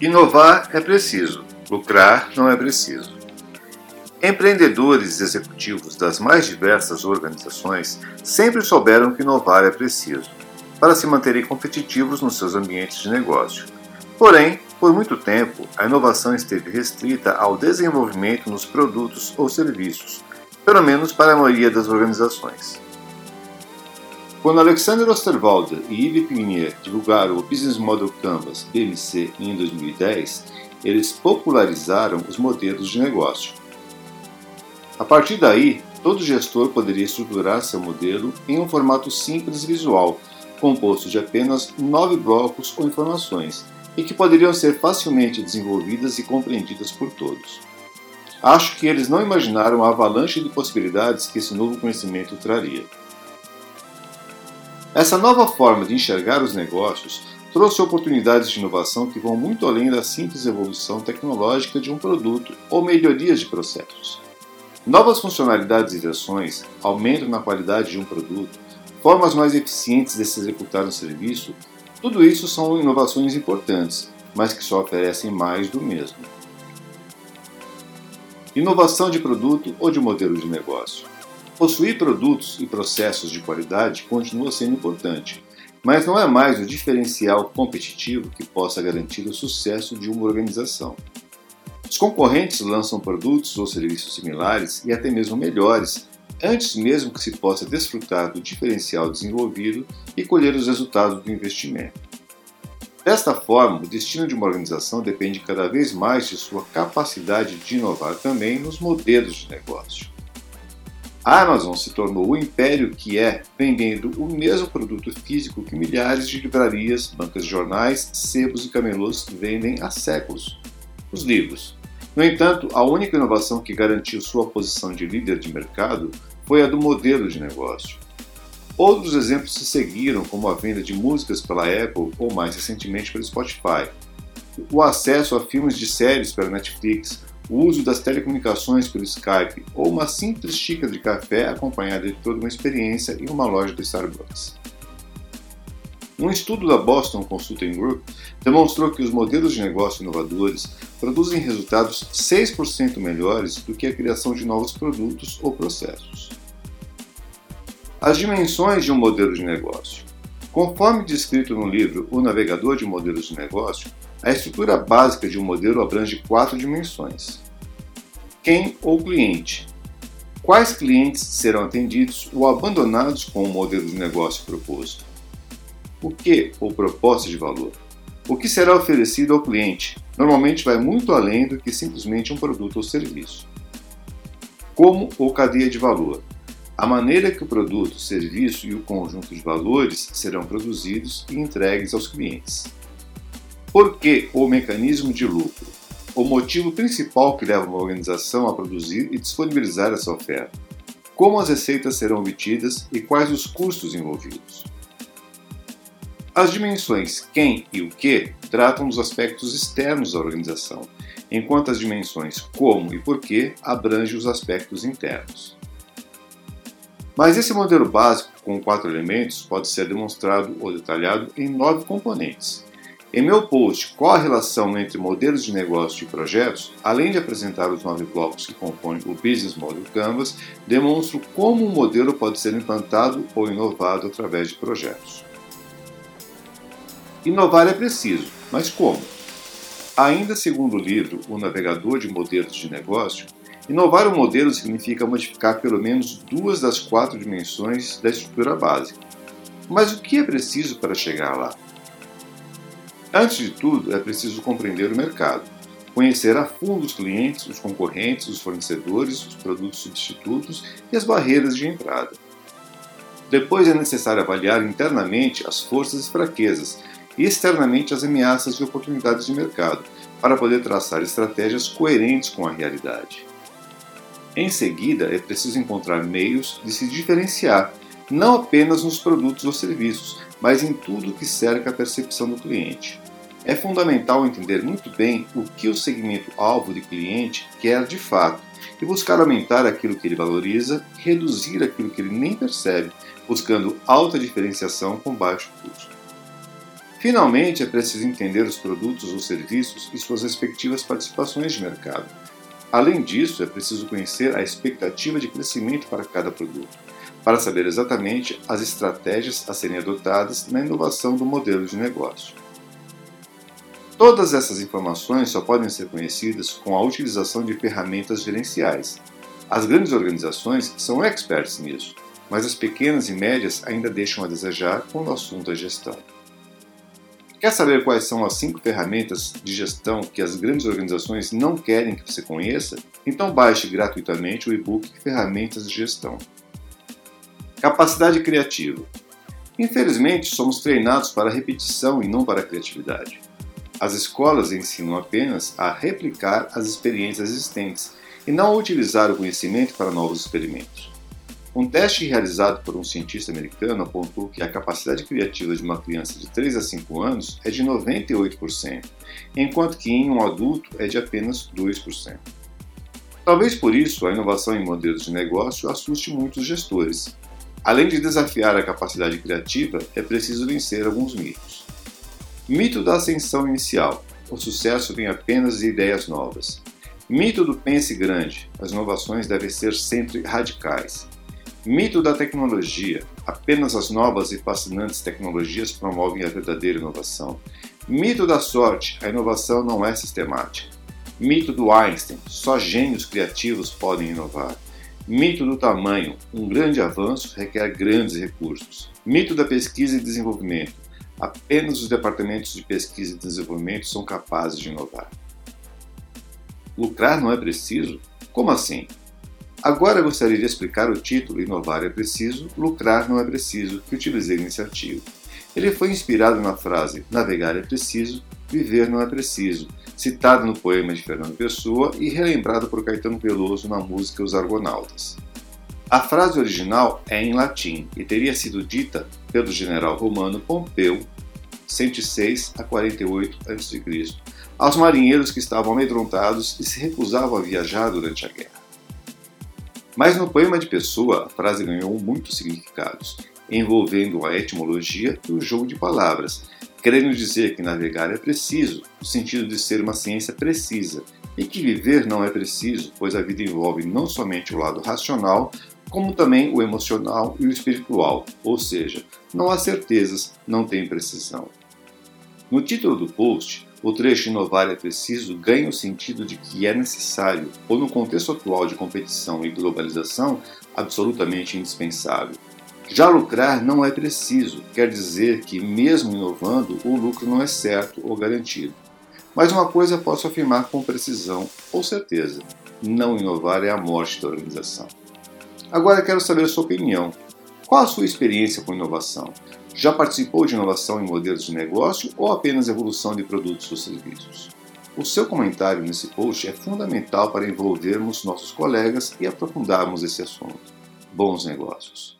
Inovar é preciso, lucrar não é preciso. Empreendedores e executivos das mais diversas organizações sempre souberam que inovar é preciso, para se manterem competitivos nos seus ambientes de negócio. Porém, por muito tempo, a inovação esteve restrita ao desenvolvimento nos produtos ou serviços, pelo menos para a maioria das organizações. Quando Alexander Osterwalder e Yves Pignier divulgaram o Business Model Canvas BMC em 2010, eles popularizaram os modelos de negócio. A partir daí, todo gestor poderia estruturar seu modelo em um formato simples e visual, composto de apenas nove blocos ou informações, e que poderiam ser facilmente desenvolvidas e compreendidas por todos. Acho que eles não imaginaram a avalanche de possibilidades que esse novo conhecimento traria. Essa nova forma de enxergar os negócios trouxe oportunidades de inovação que vão muito além da simples evolução tecnológica de um produto ou melhorias de processos. Novas funcionalidades e versões, aumento na qualidade de um produto, formas mais eficientes de se executar um serviço, tudo isso são inovações importantes, mas que só oferecem mais do mesmo. Inovação de produto ou de modelo de negócio. Possuir produtos e processos de qualidade continua sendo importante, mas não é mais o diferencial competitivo que possa garantir o sucesso de uma organização. Os concorrentes lançam produtos ou serviços similares e até mesmo melhores, antes mesmo que se possa desfrutar do diferencial desenvolvido e colher os resultados do investimento. Desta forma, o destino de uma organização depende cada vez mais de sua capacidade de inovar também nos modelos de negócio. A Amazon se tornou o império que é, vendendo o mesmo produto físico que milhares de livrarias, bancas de jornais, sebos e camelôs vendem há séculos: os livros. No entanto, a única inovação que garantiu sua posição de líder de mercado foi a do modelo de negócio. Outros exemplos se seguiram, como a venda de músicas pela Apple ou mais recentemente pelo Spotify, o acesso a filmes de séries pela Netflix, o uso das telecomunicações pelo Skype ou uma simples xícara de café acompanhada de toda uma experiência em uma loja do Starbucks. Um estudo da Boston Consulting Group demonstrou que os modelos de negócio inovadores produzem resultados 6% melhores do que a criação de novos produtos ou processos. As dimensões de um modelo de negócio. Conforme descrito no livro O Navegador de Modelos de Negócio, a estrutura básica de um modelo abrange quatro dimensões: quem ou cliente, quais clientes serão atendidos ou abandonados com o modelo de negócio proposto, o que ou proposta de valor, o que será oferecido ao cliente, normalmente vai muito além do que simplesmente um produto ou serviço. Como ou cadeia de valor, a maneira que o produto, serviço e o conjunto de valores serão produzidos e entregues aos clientes. Por que o mecanismo de lucro? O motivo principal que leva uma organização a produzir e disponibilizar essa oferta. Como as receitas serão obtidas e quais os custos envolvidos. As dimensões quem e o que tratam dos aspectos externos da organização, enquanto as dimensões como e porquê abrangem os aspectos internos. Mas esse modelo básico com quatro elementos pode ser demonstrado ou detalhado em nove componentes, em meu post Qual a relação entre modelos de negócio e projetos, além de apresentar os nove blocos que compõem o Business Model Canvas, demonstro como um modelo pode ser implantado ou inovado através de projetos. Inovar é preciso, mas como? Ainda segundo o livro O Navegador de Modelos de Negócio, inovar um modelo significa modificar pelo menos duas das quatro dimensões da estrutura básica. Mas o que é preciso para chegar lá? Antes de tudo, é preciso compreender o mercado, conhecer a fundo os clientes, os concorrentes, os fornecedores, os produtos substitutos e as barreiras de entrada. Depois é necessário avaliar internamente as forças e fraquezas e externamente as ameaças e oportunidades de mercado, para poder traçar estratégias coerentes com a realidade. Em seguida, é preciso encontrar meios de se diferenciar, não apenas nos produtos ou serviços, mas em tudo que cerca a percepção do cliente. É fundamental entender muito bem o que o segmento alvo de cliente quer de fato e buscar aumentar aquilo que ele valoriza reduzir aquilo que ele nem percebe, buscando alta diferenciação com baixo custo. Finalmente, é preciso entender os produtos ou serviços e suas respectivas participações de mercado. Além disso, é preciso conhecer a expectativa de crescimento para cada produto, para saber exatamente as estratégias a serem adotadas na inovação do modelo de negócio. Todas essas informações só podem ser conhecidas com a utilização de ferramentas gerenciais. As grandes organizações são experts nisso, mas as pequenas e médias ainda deixam a desejar quando o assunto é gestão. Quer saber quais são as cinco ferramentas de gestão que as grandes organizações não querem que você conheça? Então baixe gratuitamente o e-book Ferramentas de Gestão. Capacidade criativa. Infelizmente, somos treinados para repetição e não para criatividade. As escolas ensinam apenas a replicar as experiências existentes e não a utilizar o conhecimento para novos experimentos. Um teste realizado por um cientista americano apontou que a capacidade criativa de uma criança de 3 a 5 anos é de 98%, enquanto que em um adulto é de apenas 2%. Talvez por isso a inovação em modelos de negócio assuste muitos gestores. Além de desafiar a capacidade criativa, é preciso vencer alguns mitos. Mito da ascensão inicial: o sucesso vem apenas de ideias novas. Mito do pense grande: as inovações devem ser sempre radicais. Mito da tecnologia: apenas as novas e fascinantes tecnologias promovem a verdadeira inovação. Mito da sorte: a inovação não é sistemática. Mito do Einstein: só gênios criativos podem inovar. Mito do tamanho: um grande avanço requer grandes recursos. Mito da pesquisa e desenvolvimento: apenas os departamentos de pesquisa e desenvolvimento são capazes de inovar. Lucrar não é preciso? Como assim? Agora gostaria de explicar o título Inovar é preciso, lucrar não é preciso, que utilizei nesse artigo. Ele foi inspirado na frase Navegar é preciso, viver não é preciso, citado no poema de Fernando Pessoa e relembrado por Caetano Veloso na música Os Argonautas. A frase original é em latim e teria sido dita pelo general romano Pompeu, 106 a 48 a.C., aos marinheiros que estavam amedrontados e se recusavam a viajar durante a guerra. Mas no poema de Pessoa, a frase ganhou muitos significados, envolvendo a etimologia e o jogo de palavras, querendo dizer que navegar é preciso, no sentido de ser uma ciência precisa, e que viver não é preciso, pois a vida envolve não somente o lado racional, como também o emocional e o espiritual, ou seja, não há certezas, não tem precisão. No título do post, o trecho inovar é preciso ganha o sentido de que é necessário, ou no contexto atual de competição e globalização, absolutamente indispensável. Já lucrar não é preciso, quer dizer que, mesmo inovando, o lucro não é certo ou garantido. Mas uma coisa posso afirmar com precisão ou certeza: não inovar é a morte da organização. Agora quero saber a sua opinião. Qual a sua experiência com inovação? Já participou de inovação em modelos de negócio ou apenas evolução de produtos ou serviços? O seu comentário nesse post é fundamental para envolvermos nossos colegas e aprofundarmos esse assunto. Bons negócios!